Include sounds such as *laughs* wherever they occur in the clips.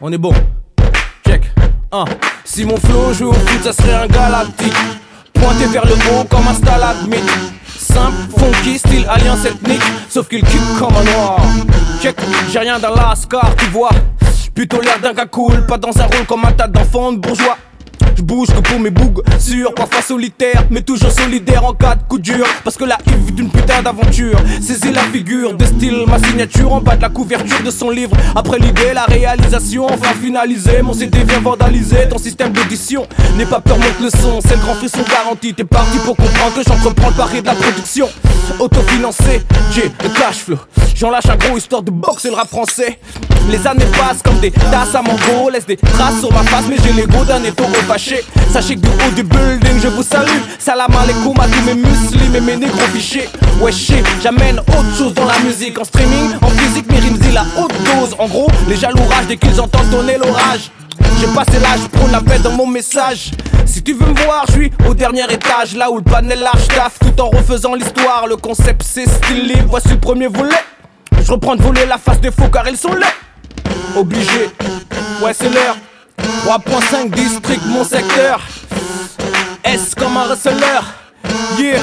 On est bon. Check. 1. Si mon flow joue au foot, ça serait un galactique. Pointé vers le haut comme un stalagmite. Simple, funky, style alliance ethnique. Sauf qu'il kick comme un noir. Check, j'ai rien dans l'ascar, tu vois. Plutôt l'air d'un gars cool, pas dans un rôle comme un tas d'enfants de bourgeois. Je bouge que pour mes bougs, sûr, parfois solitaire, mais toujours solidaire en cas de coup dur. Parce que la Yves d'une putain d'aventure, saisis la figure de style, ma signature en bas de la couverture de son livre. Après l'idée, la réalisation, enfin finalisé. Mon CD vient vandaliser ton système d'audition. N'aie pas peur, monte le son, c'est le grand frisson garanti. T'es parti pour comprendre que j'entreprends le pari de la production. Autofinancé, j'ai le cash flow. J'en lâche un gros histoire de boxe et le rap français. Les années passent comme des tasses à mango, laisse des traces sur ma face, mais j'ai l'ego d'un étau fâché. Sachez que du haut du building, je vous salue. Salam alaikum à tous mes muslims et mes négros fichés. Wesh, j'amène autre chose dans la musique. En streaming, en physique, mes rimes la haute dose. En gros, les jaloux dès qu'ils entendent donner l'orage. J'ai passé l'âge, pour la paix dans mon message. Si tu veux me voir, je suis au dernier étage, là où le panel large taf, tout en refaisant l'histoire. Le concept c'est stylé, voici le premier volet. Je reprends de voler la face des faux car ils sont là. Obligé, ouais c'est l'heure. 3.5 district, mon secteur. S comme un receleur. Yeah.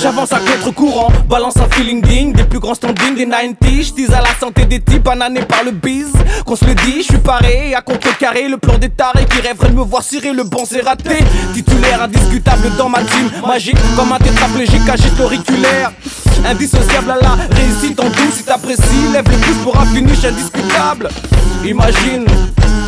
J'avance à contre-courant, balance un feeling digne des plus grands standings des 90s. J'dis à la santé des types, banané par le biz. Qu'on se le dit, je suis paré à contrecarrer le plan des tarés qui rêveraient de me voir cirer le bon, c'est raté. Titulaire indiscutable dans ma team, magique comme un tétraplégique agite auriculaire. Indissociable à la réussite en tout, si t'apprécies, lève le pouce pour un finish indiscutable. Imagine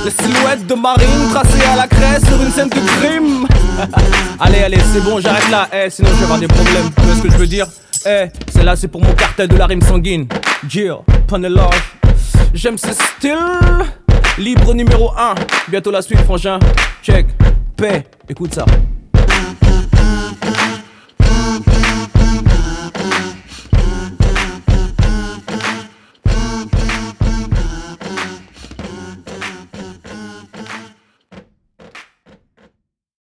les silhouettes de marine tracées à la craie sur une scène de crime. *laughs* allez, allez, c'est bon, j'arrête là. Eh, sinon je vais avoir des problèmes. Tu vois ce que je veux dire? Eh, celle-là c'est pour mon cartel de la rime sanguine. Jill, large. J'aime ce style. Libre numéro 1. Bientôt la suite, frangin. Check. Paix. Écoute ça.